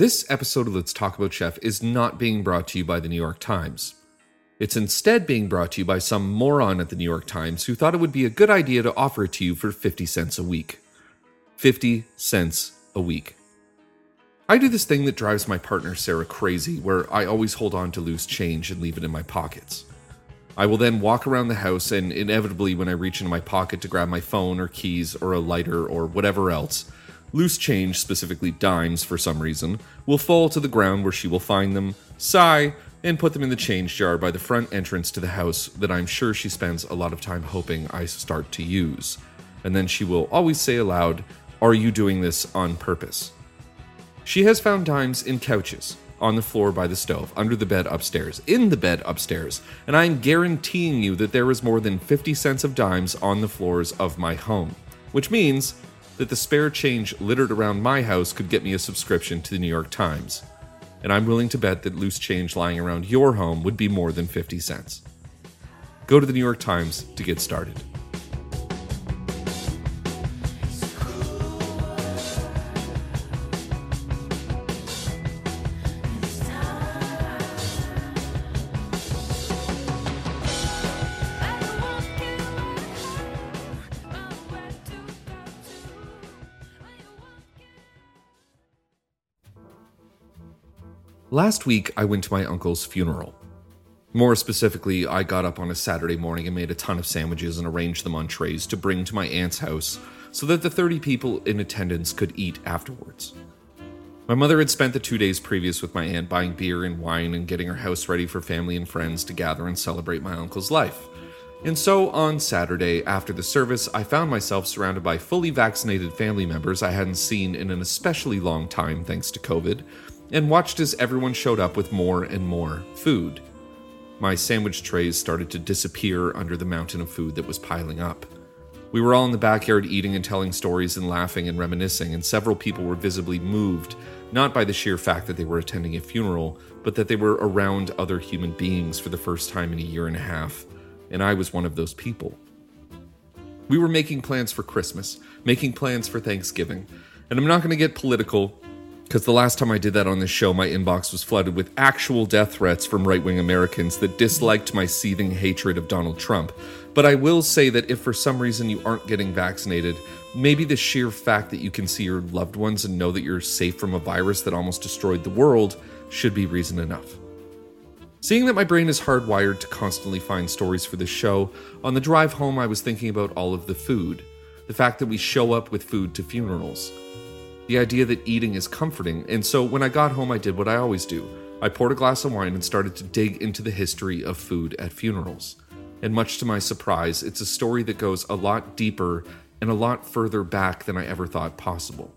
This episode of Let's Talk About Chef is not being brought to you by the New York Times. It's instead being brought to you by some moron at the New York Times who thought it would be a good idea to offer it to you for 50 cents a week. 50 cents a week. I do this thing that drives my partner Sarah crazy, where I always hold on to loose change and leave it in my pockets. I will then walk around the house, and inevitably, when I reach into my pocket to grab my phone or keys or a lighter or whatever else, loose change, specifically dimes for some reason, will fall to the ground where she will find them, sigh, and put them in the change jar by the front entrance to the house that I'm sure she spends a lot of time hoping I start to use. And then she will always say aloud, Are you doing this on purpose? She has found dimes in couches, on the floor by the stove, under the bed upstairs, in the bed upstairs, and I am guaranteeing you that there is more than 50 cents of dimes on the floors of my home. Which means that the spare change littered around my house could get me a subscription to the New York Times. And I'm willing to bet that loose change lying around your home would be more than 50 cents. Go to the New York Times to get started. Last week, I went to my uncle's funeral. More specifically, I got up on a Saturday morning and made a ton of sandwiches and arranged them on trays to bring to my aunt's house so that the 30 people in attendance could eat afterwards. My mother had spent the two days previous with my aunt buying beer and wine and getting her house ready for family and friends to gather and celebrate my uncle's life. And so on Saturday, after the service, I found myself surrounded by fully vaccinated family members I hadn't seen in an especially long time thanks to COVID, and watched as everyone showed up with more and more food. My sandwich trays started to disappear under the mountain of food that was piling up. We were all in the backyard eating and telling stories and laughing and reminiscing, and several people were visibly moved, not by the sheer fact that they were attending a funeral, but that they were around other human beings for the first time in a year and a half, and I was one of those people. We were making plans for Christmas, making plans for Thanksgiving, and I'm not going to get political because the last time I did that on this show, my inbox was flooded with actual death threats from right wing Americans that disliked my seething hatred of Donald Trump. But I will say that if for some reason you aren't getting vaccinated, maybe the sheer fact that you can see your loved ones and know that you're safe from a virus that almost destroyed the world should be reason enough. Seeing that my brain is hardwired to constantly find stories for this show, on the drive home I was thinking about all of the food. The fact that we show up with food to funerals the idea that eating is comforting, and so when I got home, I did what I always do. I poured a glass of wine and started to dig into the history of food at funerals. And much to my surprise, it's a story that goes a lot deeper and a lot further back than I ever thought possible.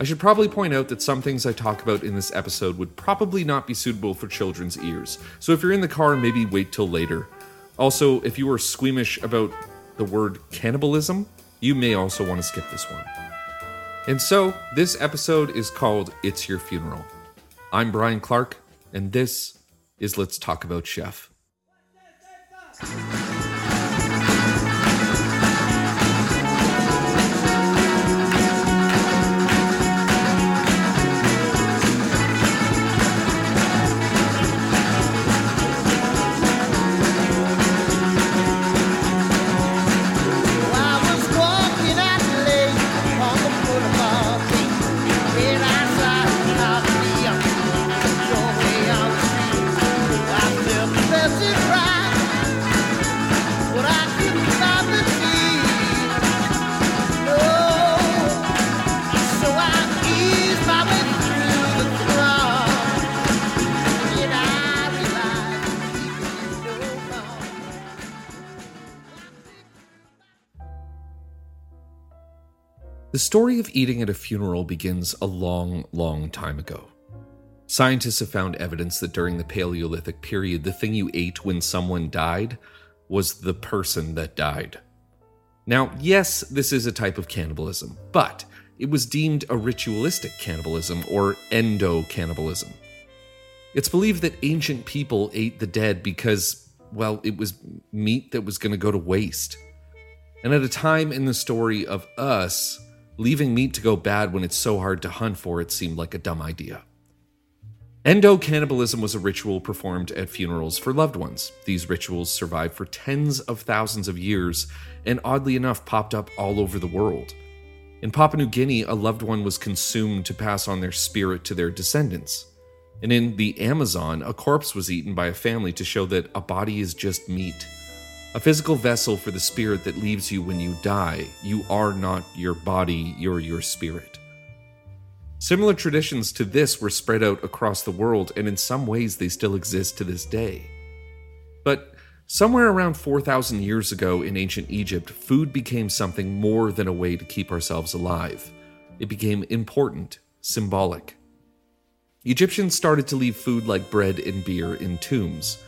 I should probably point out that some things I talk about in this episode would probably not be suitable for children's ears, so if you're in the car, maybe wait till later. Also, if you are squeamish about the word cannibalism, you may also want to skip this one. And so, this episode is called It's Your Funeral. I'm Brian Clark, and this is Let's Talk About Chef. The story of eating at a funeral begins a long, long time ago. Scientists have found evidence that during the Paleolithic period, the thing you ate when someone died was the person that died. Now, yes, this is a type of cannibalism, but it was deemed a ritualistic cannibalism or endo cannibalism. It's believed that ancient people ate the dead because, well, it was meat that was going to go to waste. And at a time in the story of us Leaving meat to go bad when it's so hard to hunt for it seemed like a dumb idea. Endo cannibalism was a ritual performed at funerals for loved ones. These rituals survived for tens of thousands of years and oddly enough popped up all over the world. In Papua New Guinea, a loved one was consumed to pass on their spirit to their descendants. And in the Amazon, a corpse was eaten by a family to show that a body is just meat. A physical vessel for the spirit that leaves you when you die. You are not your body, you're your spirit. Similar traditions to this were spread out across the world, and in some ways they still exist to this day. But somewhere around 4,000 years ago in ancient Egypt, food became something more than a way to keep ourselves alive. It became important, symbolic. Egyptians started to leave food like bread and beer in tombs.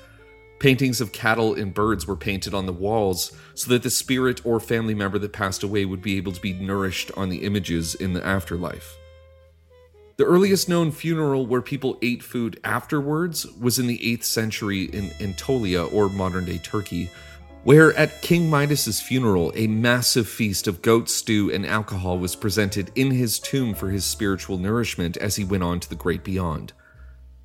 Paintings of cattle and birds were painted on the walls so that the spirit or family member that passed away would be able to be nourished on the images in the afterlife. The earliest known funeral where people ate food afterwards was in the 8th century in Anatolia or modern day Turkey, where at King Midas's funeral, a massive feast of goat stew and alcohol was presented in his tomb for his spiritual nourishment as he went on to the great beyond.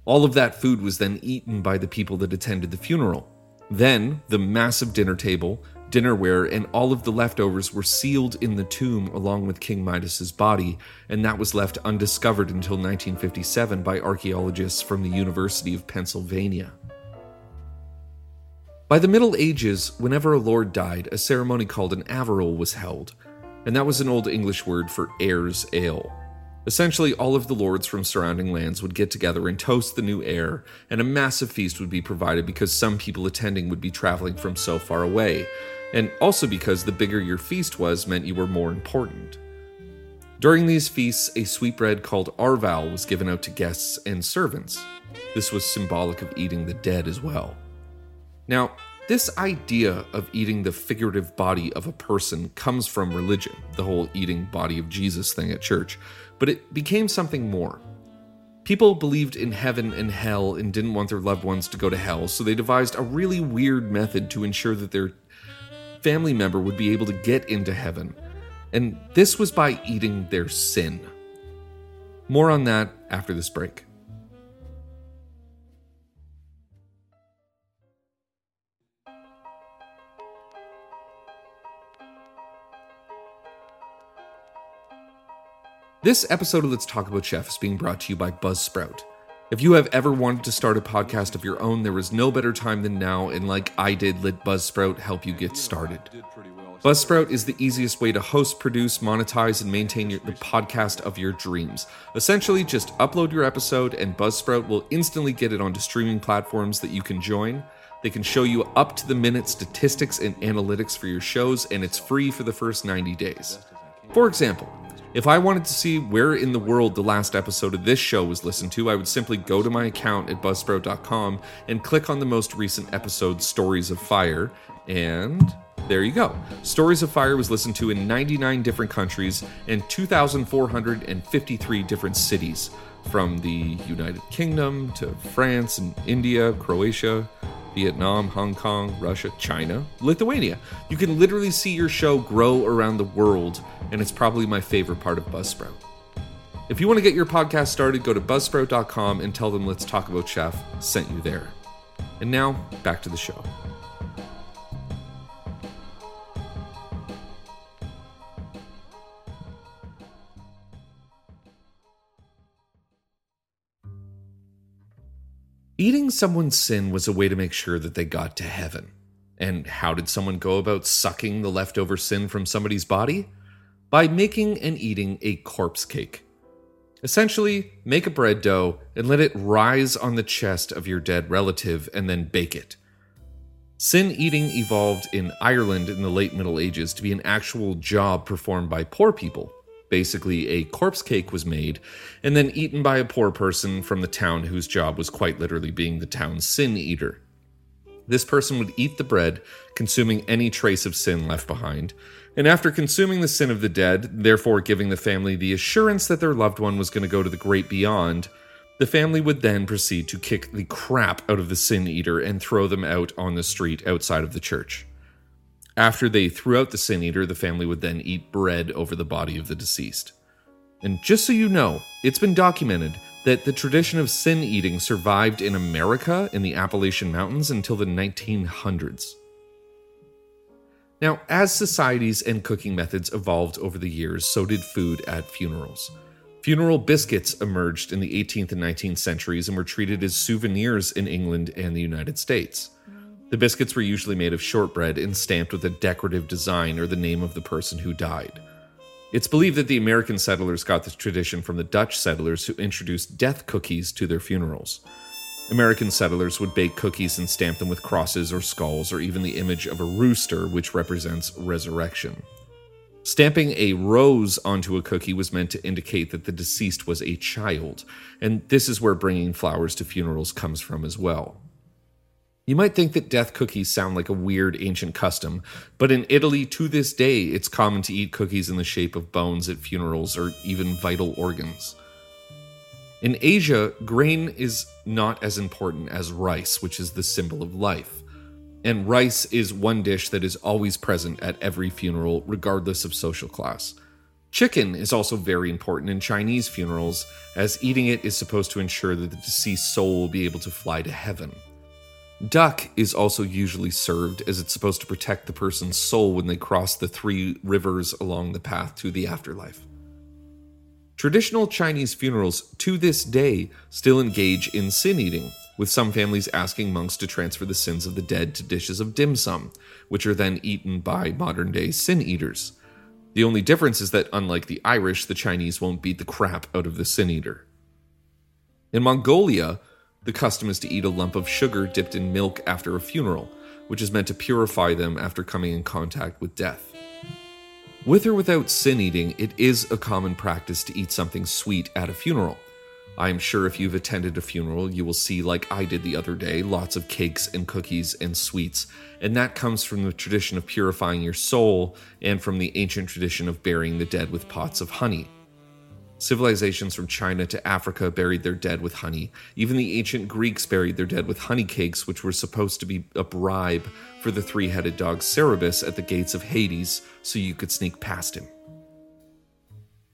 All of that food was then eaten by the people that attended the funeral. Then, the massive dinner table, dinnerware, and all of the leftovers were sealed in the tomb along with King Midas's body, and that was left undiscovered until 1957 by archaeologists from the University of Pennsylvania. By the Middle Ages, whenever a lord died, a ceremony called an arval was held, and that was an Old English word for heir's ale. Essentially, all of the lords from surrounding lands would get together and toast the new heir, and a massive feast would be provided because some people attending would be traveling from so far away, and also because the bigger your feast was meant you were more important. During these feasts, a sweetbread called arval was given out to guests and servants. This was symbolic of eating the dead as well. Now, this idea of eating the figurative body of a person comes from religion, the whole eating body of Jesus thing at church, but it became something more. People believed in heaven and hell and didn't want their loved ones to go to hell, so they devised a really weird method to ensure that their family member would be able to get into heaven. And this was by eating their sin. More on that after this break. This episode of Let's Talk About Chef is being brought to you by Buzzsprout. If you have ever wanted to start a podcast of your own, there is no better time than now, and like I did, let Buzzsprout help you get started. Buzzsprout is the easiest way to host, produce, monetize, and maintain your, the podcast of your dreams. Essentially, just upload your episode, and Buzzsprout will instantly get it onto streaming platforms that you can join. They can show you up to the minute statistics and analytics for your shows, and it's free for the first 90 days. For example, if I wanted to see where in the world the last episode of this show was listened to, I would simply go to my account at buzzsprout.com and click on the most recent episode, Stories of Fire, and there you go. Stories of Fire was listened to in 99 different countries and 2,453 different cities, from the United Kingdom to France and India, Croatia, Vietnam, Hong Kong, Russia, China, Lithuania. You can literally see your show grow around the world, and it's probably my favorite part of Buzzsprout. If you want to get your podcast started, go to buzzsprout.com and tell them Let's Talk About Chef sent you there. And now, back to the show. Eating someone's sin was a way to make sure that they got to heaven. And how did someone go about sucking the leftover sin from somebody's body? By making and eating a corpse cake. Essentially, make a bread dough and let it rise on the chest of your dead relative and then bake it. Sin eating evolved in Ireland in the late Middle Ages to be an actual job performed by poor people Basically, a corpse cake was made and then eaten by a poor person from the town whose job was quite literally being the town's sin eater. This person would eat the bread, consuming any trace of sin left behind, and after consuming the sin of the dead, therefore giving the family the assurance that their loved one was going to go to the great beyond, the family would then proceed to kick the crap out of the sin eater and throw them out on the street outside of the church. After they threw out the sin eater, the family would then eat bread over the body of the deceased. And just so you know, it's been documented that the tradition of sin eating survived in America in the Appalachian Mountains until the 1900s. Now, as societies and cooking methods evolved over the years, so did food at funerals. Funeral biscuits emerged in the 18th and 19th centuries and were treated as souvenirs in England and the United States. The biscuits were usually made of shortbread and stamped with a decorative design or the name of the person who died. It's believed that the American settlers got this tradition from the Dutch settlers who introduced death cookies to their funerals. American settlers would bake cookies and stamp them with crosses or skulls or even the image of a rooster, which represents resurrection. Stamping a rose onto a cookie was meant to indicate that the deceased was a child, and this is where bringing flowers to funerals comes from as well. You might think that death cookies sound like a weird ancient custom, but in Italy to this day, it's common to eat cookies in the shape of bones at funerals or even vital organs. In Asia, grain is not as important as rice, which is the symbol of life. And rice is one dish that is always present at every funeral, regardless of social class. Chicken is also very important in Chinese funerals, as eating it is supposed to ensure that the deceased soul will be able to fly to heaven. Duck is also usually served as it's supposed to protect the person's soul when they cross the three rivers along the path to the afterlife. Traditional Chinese funerals to this day still engage in sin eating, with some families asking monks to transfer the sins of the dead to dishes of dim sum, which are then eaten by modern day sin eaters. The only difference is that, unlike the Irish, the Chinese won't beat the crap out of the sin eater. In Mongolia, the custom is to eat a lump of sugar dipped in milk after a funeral, which is meant to purify them after coming in contact with death. With or without sin eating, it is a common practice to eat something sweet at a funeral. I am sure if you've attended a funeral, you will see, like I did the other day, lots of cakes and cookies and sweets. And that comes from the tradition of purifying your soul and from the ancient tradition of burying the dead with pots of honey. Civilizations from China to Africa buried their dead with honey. Even the ancient Greeks buried their dead with honey cakes, which were supposed to be a bribe for the three headed dog Cerberus at the gates of Hades so you could sneak past him.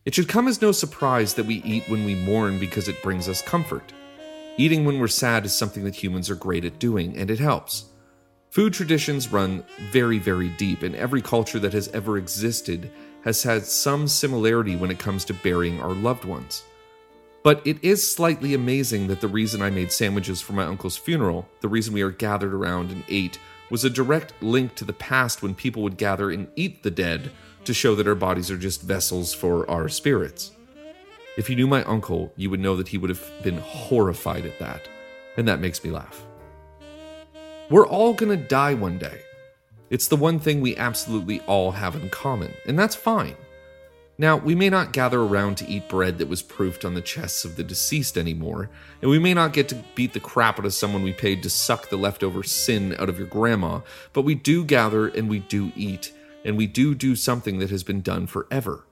It should come as no surprise that we eat when we mourn because it brings us comfort. Eating when we're sad is something that humans are great at doing, and it helps. Food traditions run very, very deep, and every culture that has ever existed has had some similarity when it comes to burying our loved ones. But it is slightly amazing that the reason I made sandwiches for my uncle's funeral, the reason we are gathered around and ate, was a direct link to the past when people would gather and eat the dead to show that our bodies are just vessels for our spirits. If you knew my uncle, you would know that he would have been horrified at that, and that makes me laugh. We're all gonna die one day. It's the one thing we absolutely all have in common, and that's fine. Now, we may not gather around to eat bread that was proofed on the chests of the deceased anymore, and we may not get to beat the crap out of someone we paid to suck the leftover sin out of your grandma, but we do gather and we do eat, and we do do something that has been done forever.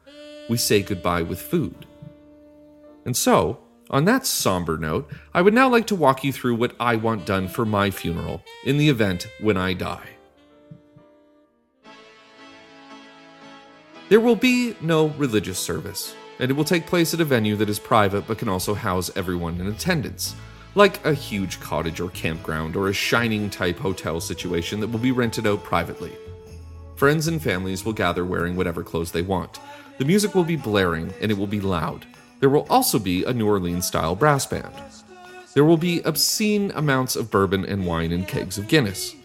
We say goodbye with food. And so, on that somber note, I would now like to walk you through what I want done for my funeral in the event when I die. There will be no religious service, and it will take place at a venue that is private but can also house everyone in attendance, like a huge cottage or campground or a shining type hotel situation that will be rented out privately. Friends and families will gather wearing whatever clothes they want. The music will be blaring and it will be loud. There will also be a New Orleans style brass band. There will be obscene amounts of bourbon and wine and kegs of Guinness.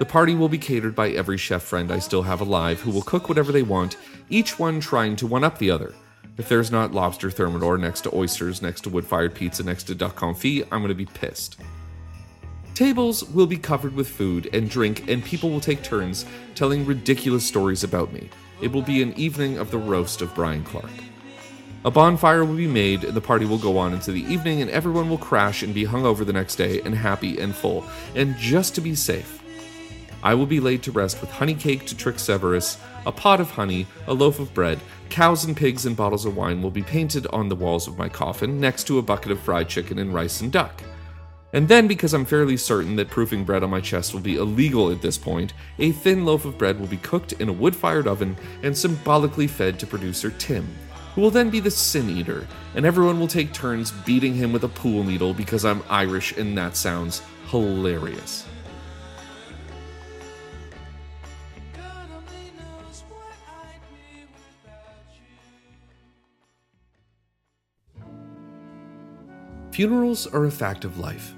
The party will be catered by every chef friend I still have alive who will cook whatever they want, each one trying to one up the other. If there's not lobster thermidor next to oysters, next to wood fired pizza, next to duck confit, I'm going to be pissed. Tables will be covered with food and drink, and people will take turns telling ridiculous stories about me. It will be an evening of the roast of Brian Clark. A bonfire will be made, and the party will go on into the evening, and everyone will crash and be hungover the next day and happy and full. And just to be safe, I will be laid to rest with honey cake to trick Cerberus, a pot of honey, a loaf of bread, cows and pigs and bottles of wine will be painted on the walls of my coffin next to a bucket of fried chicken and rice and duck. And then, because I'm fairly certain that proofing bread on my chest will be illegal at this point, a thin loaf of bread will be cooked in a wood fired oven and symbolically fed to producer Tim, who will then be the sin eater, and everyone will take turns beating him with a pool needle because I'm Irish and that sounds hilarious. Funerals are a fact of life.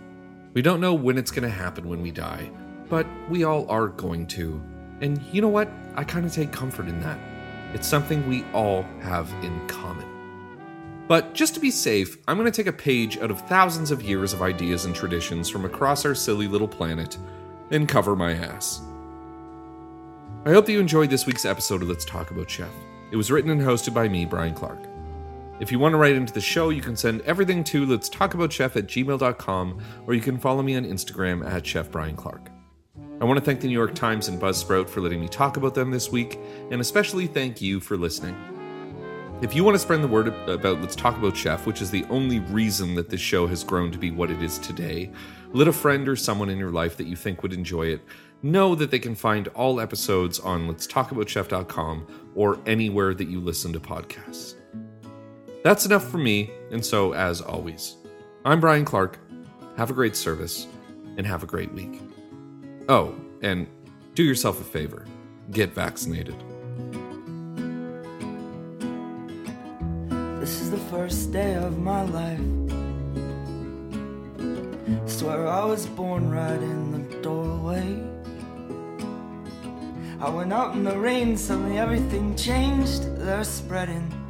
We don't know when it's going to happen when we die, but we all are going to. And you know what? I kind of take comfort in that. It's something we all have in common. But just to be safe, I'm going to take a page out of thousands of years of ideas and traditions from across our silly little planet and cover my ass. I hope that you enjoyed this week's episode of Let's Talk About Chef. It was written and hosted by me, Brian Clark. If you want to write into the show, you can send everything to let's talk about chef at gmail.com or you can follow me on Instagram at Chef Brian Clark. I want to thank the New York Times and Buzzsprout for letting me talk about them this week, and especially thank you for listening. If you want to spread the word about Let's Talk About Chef, which is the only reason that this show has grown to be what it is today, let a friend or someone in your life that you think would enjoy it know that they can find all episodes on Let's Talk About Chef.com or anywhere that you listen to podcasts. That's enough for me, and so, as always, I'm Brian Clark. Have a great service, and have a great week. Oh, and do yourself a favor get vaccinated. This is the first day of my life. Swear I was born right in the doorway. I went out in the rain, suddenly everything changed. They're spreading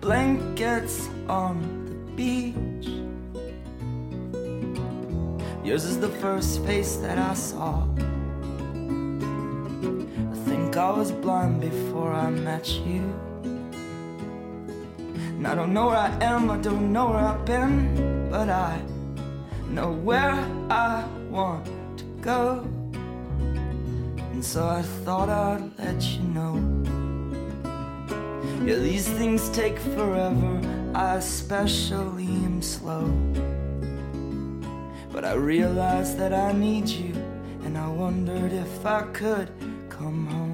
blankets on the beach. Yours is the first face that I saw. I think I was blind before I met you. And I don't know where I am, I don't know where I've been, but I know where I want to go. And so I thought I'd let you know. Yeah, these things take forever. I especially am slow. But I realized that I need you, and I wondered if I could come home.